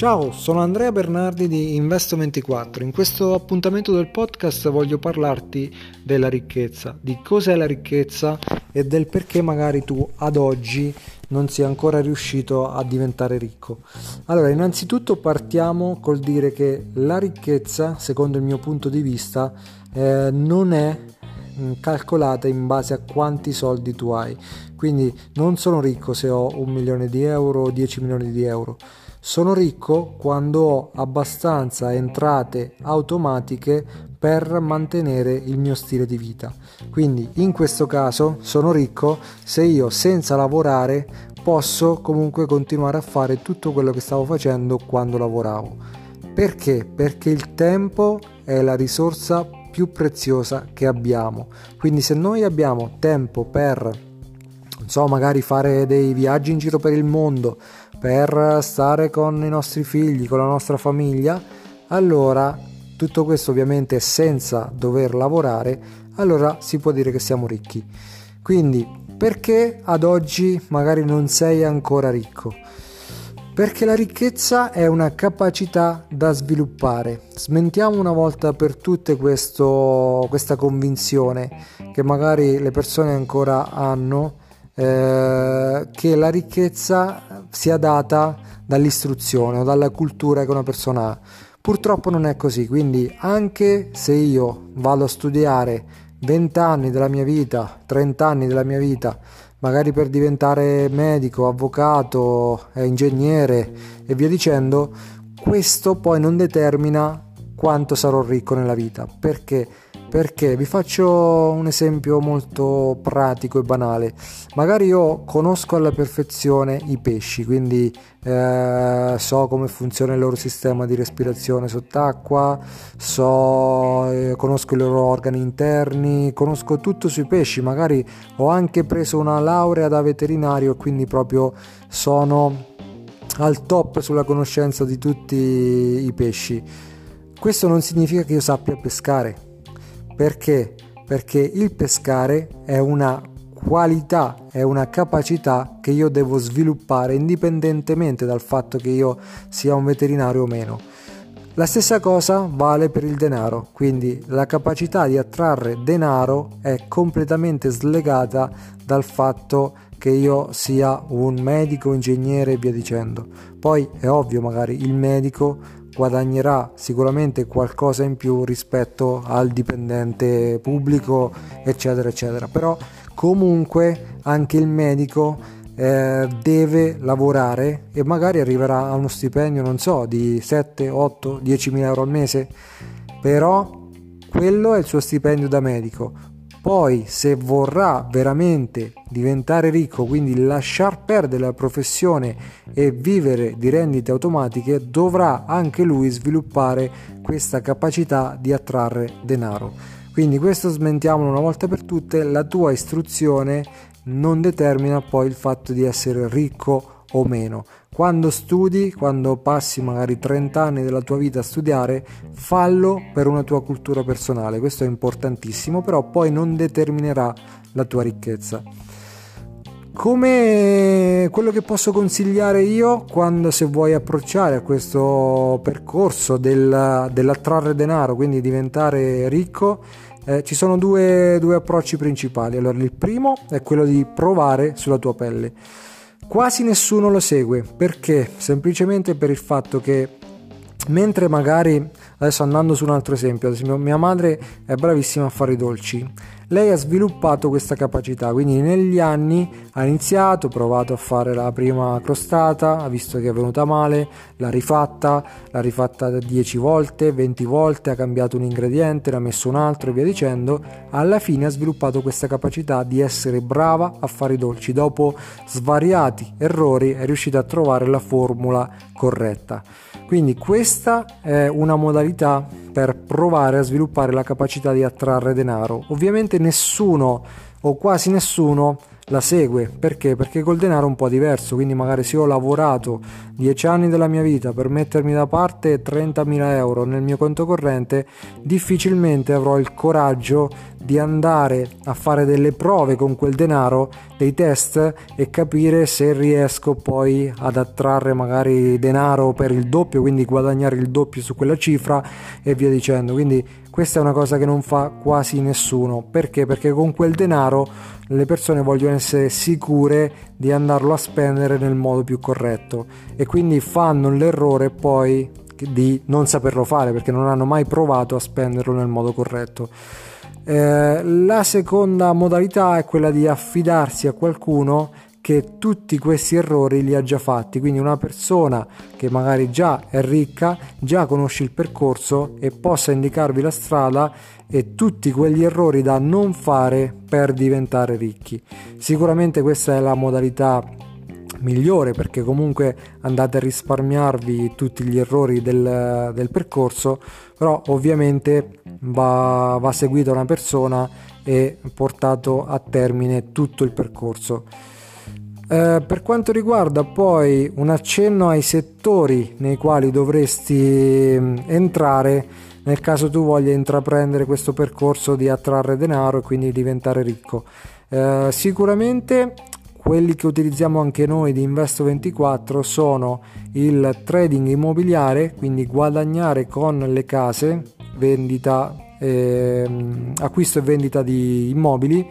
Ciao, sono Andrea Bernardi di Investo24. In questo appuntamento del podcast voglio parlarti della ricchezza, di cos'è la ricchezza e del perché magari tu ad oggi non sia ancora riuscito a diventare ricco. Allora, innanzitutto partiamo col dire che la ricchezza, secondo il mio punto di vista, eh, non è calcolata in base a quanti soldi tu hai. Quindi non sono ricco se ho un milione di euro o 10 milioni di euro sono ricco quando ho abbastanza entrate automatiche per mantenere il mio stile di vita. Quindi in questo caso sono ricco se io senza lavorare posso comunque continuare a fare tutto quello che stavo facendo quando lavoravo. Perché? Perché il tempo è la risorsa più preziosa che abbiamo. Quindi se noi abbiamo tempo per non so, magari fare dei viaggi in giro per il mondo, per stare con i nostri figli, con la nostra famiglia, allora tutto questo ovviamente senza dover lavorare, allora si può dire che siamo ricchi. Quindi perché ad oggi magari non sei ancora ricco? Perché la ricchezza è una capacità da sviluppare. Smentiamo una volta per tutte questo, questa convinzione che magari le persone ancora hanno eh, che la ricchezza sia data dall'istruzione o dalla cultura che una persona ha. Purtroppo non è così, quindi anche se io vado a studiare 20 anni della mia vita, 30 anni della mia vita, magari per diventare medico, avvocato, eh, ingegnere e via dicendo, questo poi non determina quanto sarò ricco nella vita. Perché? Perché vi faccio un esempio molto pratico e banale. Magari io conosco alla perfezione i pesci, quindi eh, so come funziona il loro sistema di respirazione sott'acqua, so, eh, conosco i loro organi interni, conosco tutto sui pesci. Magari ho anche preso una laurea da veterinario, quindi proprio sono al top sulla conoscenza di tutti i pesci. Questo non significa che io sappia pescare perché? Perché il pescare è una qualità, è una capacità che io devo sviluppare indipendentemente dal fatto che io sia un veterinario o meno. La stessa cosa vale per il denaro, quindi la capacità di attrarre denaro è completamente slegata dal fatto che io sia un medico, ingegnere e via dicendo. Poi è ovvio, magari il medico guadagnerà sicuramente qualcosa in più rispetto al dipendente pubblico eccetera eccetera. Però comunque anche il medico eh, deve lavorare e magari arriverà a uno stipendio non so di 7 8 10 mila euro al mese. Però quello è il suo stipendio da medico poi, se vorrà veramente diventare ricco, quindi lasciar perdere la professione e vivere di rendite automatiche, dovrà anche lui sviluppare questa capacità di attrarre denaro. Quindi questo smentiamolo una volta per tutte, la tua istruzione non determina poi il fatto di essere ricco o meno. Quando studi, quando passi magari 30 anni della tua vita a studiare, fallo per una tua cultura personale, questo è importantissimo, però poi non determinerà la tua ricchezza. Come quello che posso consigliare io quando se vuoi approcciare a questo percorso del, dell'attrarre denaro, quindi diventare ricco, eh, ci sono due, due approcci principali. Allora, il primo è quello di provare sulla tua pelle quasi nessuno lo segue. Perché? Semplicemente per il fatto che mentre magari adesso andando su un altro esempio mia madre è bravissima a fare i dolci lei ha sviluppato questa capacità, quindi negli anni ha iniziato, provato a fare la prima crostata, ha visto che è venuta male, l'ha rifatta, l'ha rifatta 10 volte, 20 volte, ha cambiato un ingrediente, l'ha messo un altro e via dicendo, alla fine ha sviluppato questa capacità di essere brava a fare i dolci, dopo svariati errori è riuscita a trovare la formula corretta. Quindi questa è una modalità per provare a sviluppare la capacità di attrarre denaro. Ovviamente nessuno o quasi nessuno la segue. Perché? Perché col denaro è un po' diverso, quindi magari se ho lavorato 10 anni della mia vita per mettermi da parte 30.000 euro nel mio conto corrente, difficilmente avrò il coraggio di andare a fare delle prove con quel denaro, dei test e capire se riesco poi ad attrarre magari denaro per il doppio, quindi guadagnare il doppio su quella cifra e via dicendo. Quindi questa è una cosa che non fa quasi nessuno. Perché? Perché con quel denaro le persone vogliono essere sicure di andarlo a spendere nel modo più corretto e quindi fanno l'errore poi di non saperlo fare perché non hanno mai provato a spenderlo nel modo corretto. Eh, la seconda modalità è quella di affidarsi a qualcuno che tutti questi errori li ha già fatti, quindi una persona che magari già è ricca, già conosce il percorso e possa indicarvi la strada e tutti quegli errori da non fare per diventare ricchi. Sicuramente questa è la modalità migliore perché comunque andate a risparmiarvi tutti gli errori del, del percorso però ovviamente va, va seguita una persona e portato a termine tutto il percorso eh, per quanto riguarda poi un accenno ai settori nei quali dovresti mm, entrare nel caso tu voglia intraprendere questo percorso di attrarre denaro e quindi diventare ricco. Eh, sicuramente quelli che utilizziamo anche noi di Investo24 sono il trading immobiliare, quindi guadagnare con le case, vendita, eh, acquisto e vendita di immobili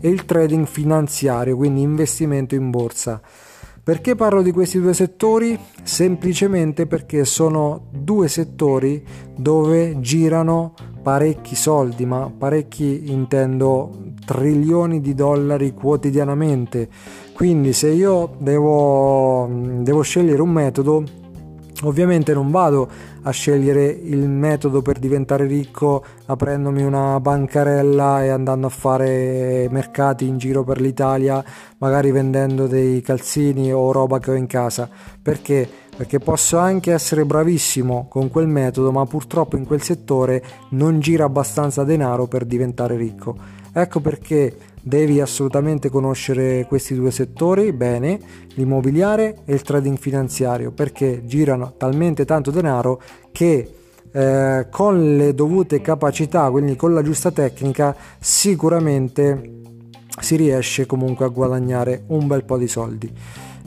e il trading finanziario, quindi investimento in borsa. Perché parlo di questi due settori? Semplicemente perché sono due settori dove girano parecchi soldi, ma parecchi intendo trilioni di dollari quotidianamente. Quindi se io devo, devo scegliere un metodo, Ovviamente non vado a scegliere il metodo per diventare ricco aprendomi una bancarella e andando a fare mercati in giro per l'Italia, magari vendendo dei calzini o roba che ho in casa. Perché? Perché posso anche essere bravissimo con quel metodo, ma purtroppo in quel settore non gira abbastanza denaro per diventare ricco. Ecco perché Devi assolutamente conoscere questi due settori bene, l'immobiliare e il trading finanziario, perché girano talmente tanto denaro che eh, con le dovute capacità, quindi con la giusta tecnica, sicuramente si riesce comunque a guadagnare un bel po' di soldi.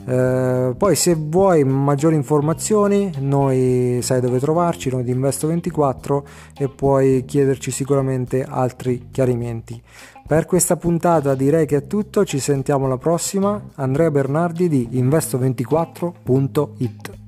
Eh, poi se vuoi maggiori informazioni noi sai dove trovarci, noi di Investo24 e puoi chiederci sicuramente altri chiarimenti. Per questa puntata direi che è tutto, ci sentiamo alla prossima. Andrea Bernardi di Investo24.it